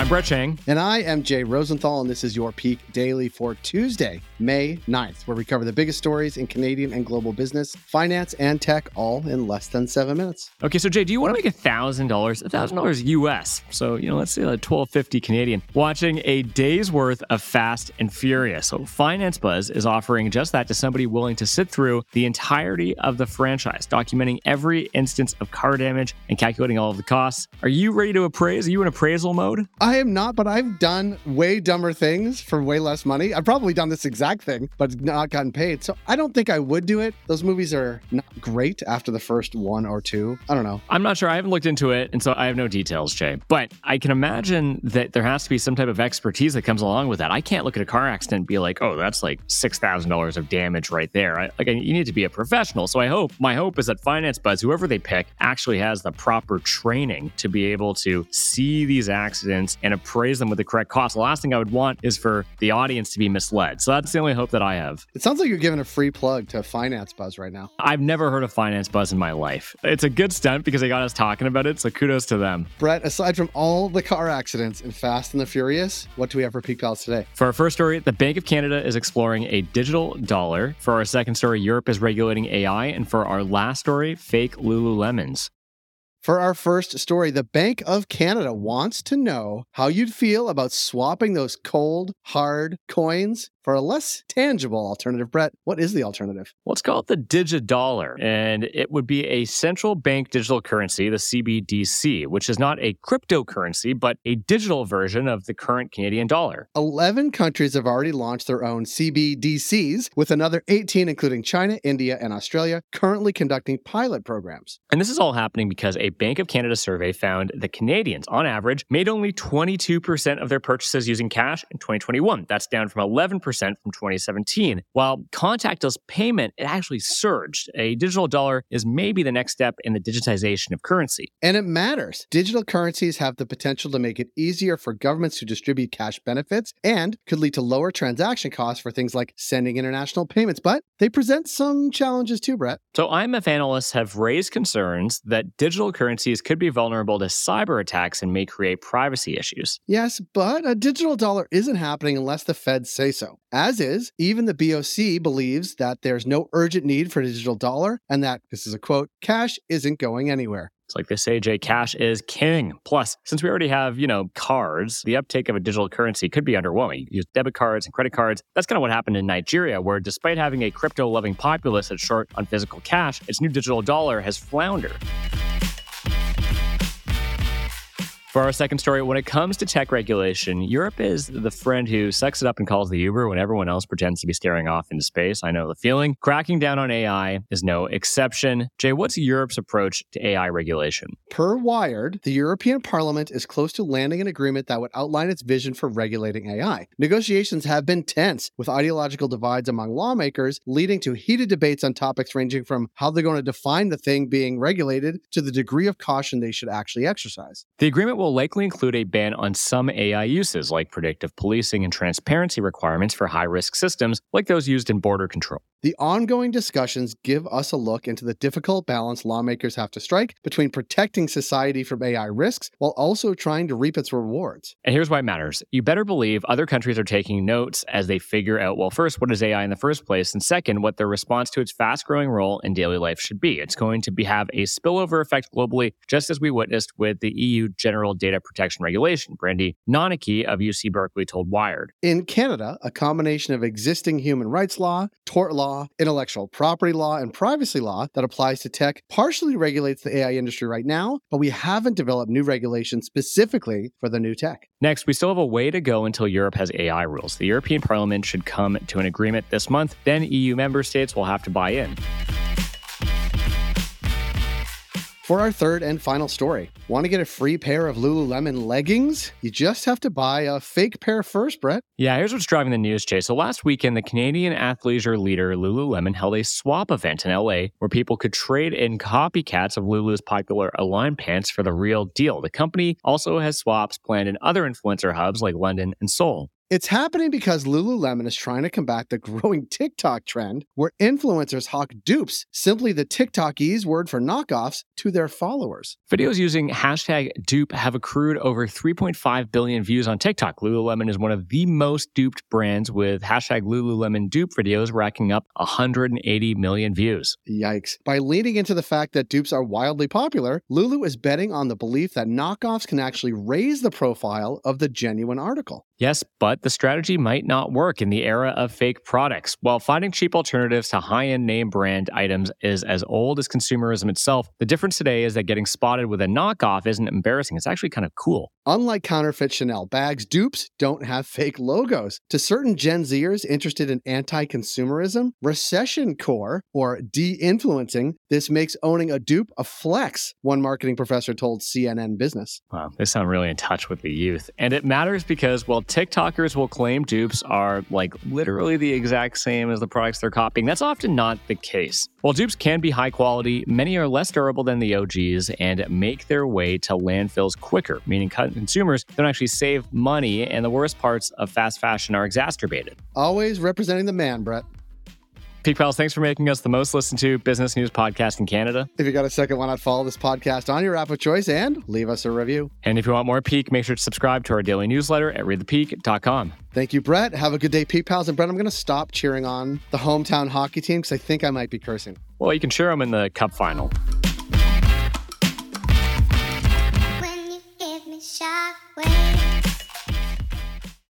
I'm Brett Chang. And I am Jay Rosenthal, and this is your Peak Daily for Tuesday, May 9th, where we cover the biggest stories in Canadian and global business, finance, and tech, all in less than seven minutes. Okay, so Jay, do you want to make a $1,000, a $1,000 US? So, you know, let's say like 1250 Canadian, watching a day's worth of Fast and Furious. So, Finance Buzz is offering just that to somebody willing to sit through the entirety of the franchise, documenting every instance of car damage and calculating all of the costs. Are you ready to appraise? Are you in appraisal mode? I am not, but I've done way dumber things for way less money. I've probably done this exact thing, but not gotten paid. So I don't think I would do it. Those movies are not great after the first one or two. I don't know. I'm not sure. I haven't looked into it, and so I have no details, Jay. But I can imagine that there has to be some type of expertise that comes along with that. I can't look at a car accident and be like, oh, that's like $6,000 of damage right there. I, like, you need to be a professional. So I hope, my hope is that Finance Buzz, whoever they pick, actually has the proper training to be able to see these accidents and appraise them with the correct cost. The last thing I would want is for the audience to be misled. So that's the only hope that I have. It sounds like you're giving a free plug to Finance Buzz right now. I've never heard of Finance Buzz in my life. It's a good stunt because they got us talking about it. So kudos to them. Brett, aside from all the car accidents in Fast and the Furious, what do we have for Peak Pals today? For our first story, the Bank of Canada is exploring a digital dollar. For our second story, Europe is regulating AI. And for our last story, fake Lululemons. For our first story, the Bank of Canada wants to know how you'd feel about swapping those cold, hard coins for a less tangible alternative. Brett, what is the alternative? Well, it's called the digidollar, and it would be a central bank digital currency, the CBDC, which is not a cryptocurrency, but a digital version of the current Canadian dollar. 11 countries have already launched their own CBDCs, with another 18, including China, India, and Australia, currently conducting pilot programs. And this is all happening because a Bank of Canada survey found that Canadians, on average, made only 22% of their purchases using cash in 2021. That's down from 11% from 2017. While contactless payment, it actually surged. A digital dollar is maybe the next step in the digitization of currency. And it matters. Digital currencies have the potential to make it easier for governments to distribute cash benefits and could lead to lower transaction costs for things like sending international payments. But they present some challenges too, Brett. So IMF analysts have raised concerns that digital currencies could be vulnerable to cyber attacks and may create privacy issues. Yes, but a digital dollar isn't happening unless the feds say so. As is, even the BOC believes that there's no urgent need for a digital dollar and that, this is a quote, cash isn't going anywhere. It's like they say, Jay, cash is king. Plus, since we already have, you know, cards, the uptake of a digital currency could be underwhelming. You use debit cards and credit cards. That's kind of what happened in Nigeria, where despite having a crypto loving populace that's short on physical cash, its new digital dollar has floundered. For our second story, when it comes to tech regulation, Europe is the friend who sucks it up and calls the Uber when everyone else pretends to be staring off into space. I know the feeling. Cracking down on AI is no exception. Jay, what's Europe's approach to AI regulation? Per Wired, the European Parliament is close to landing an agreement that would outline its vision for regulating AI. Negotiations have been tense, with ideological divides among lawmakers leading to heated debates on topics ranging from how they're going to define the thing being regulated to the degree of caution they should actually exercise. The agreement will likely include a ban on some AI uses, like predictive policing and transparency requirements for high risk systems, like those used in border control. The ongoing discussions give us a look into the difficult balance lawmakers have to strike between protecting society from AI risks while also trying to reap its rewards. And here's why it matters. You better believe other countries are taking notes as they figure out, well, first, what is AI in the first place? And second, what their response to its fast growing role in daily life should be. It's going to be, have a spillover effect globally, just as we witnessed with the EU General Data Protection Regulation. Brandie Nonnecke of UC Berkeley told Wired. In Canada, a combination of existing human rights law, tort law, intellectual property law, and privacy law that applies to tech partially regulates the AI industry right now, but we haven't developed new regulations specifically for the new tech. Next, we still have a way to go until Europe has AI rules. The European Parliament should come to an agreement this month, then EU member states will have to buy in. For our third and final story, want to get a free pair of Lululemon leggings? You just have to buy a fake pair first, Brett. Yeah, here's what's driving the news, Chase. So last weekend, the Canadian athleisure leader Lululemon held a swap event in LA where people could trade in copycats of Lulu's popular Align pants for the real deal. The company also has swaps planned in other influencer hubs like London and Seoul. It's happening because Lululemon is trying to combat the growing TikTok trend where influencers hawk dupes, simply the TikTokese word for knockoffs, to their followers. Videos using hashtag dupe have accrued over 3.5 billion views on TikTok. Lululemon is one of the most duped brands with hashtag Lululemon dupe videos racking up 180 million views. Yikes. By leaning into the fact that dupes are wildly popular, Lulu is betting on the belief that knockoffs can actually raise the profile of the genuine article. Yes, but the strategy might not work in the era of fake products. While finding cheap alternatives to high end name brand items is as old as consumerism itself, the difference today is that getting spotted with a knockoff isn't embarrassing. It's actually kind of cool. Unlike counterfeit Chanel bags, dupes don't have fake logos. To certain Gen Zers interested in anti consumerism, recession core, or de influencing, this makes owning a dupe a flex, one marketing professor told CNN Business. Wow, they sound really in touch with the youth. And it matters because, well, TikTokers will claim dupes are like literally the exact same as the products they're copying. That's often not the case. While dupes can be high quality, many are less durable than the OGs and make their way to landfills quicker, meaning consumers don't actually save money, and the worst parts of fast fashion are exacerbated. Always representing the man, Brett. Peak Pals, thanks for making us the most listened to business news podcast in Canada. If you got a second, why not follow this podcast on your app of choice and leave us a review? And if you want more Peak, make sure to subscribe to our daily newsletter at readthepeak.com. Thank you, Brett. Have a good day, Peak Pals. And Brett, I'm going to stop cheering on the hometown hockey team because I think I might be cursing. Well, you can cheer them in the cup final.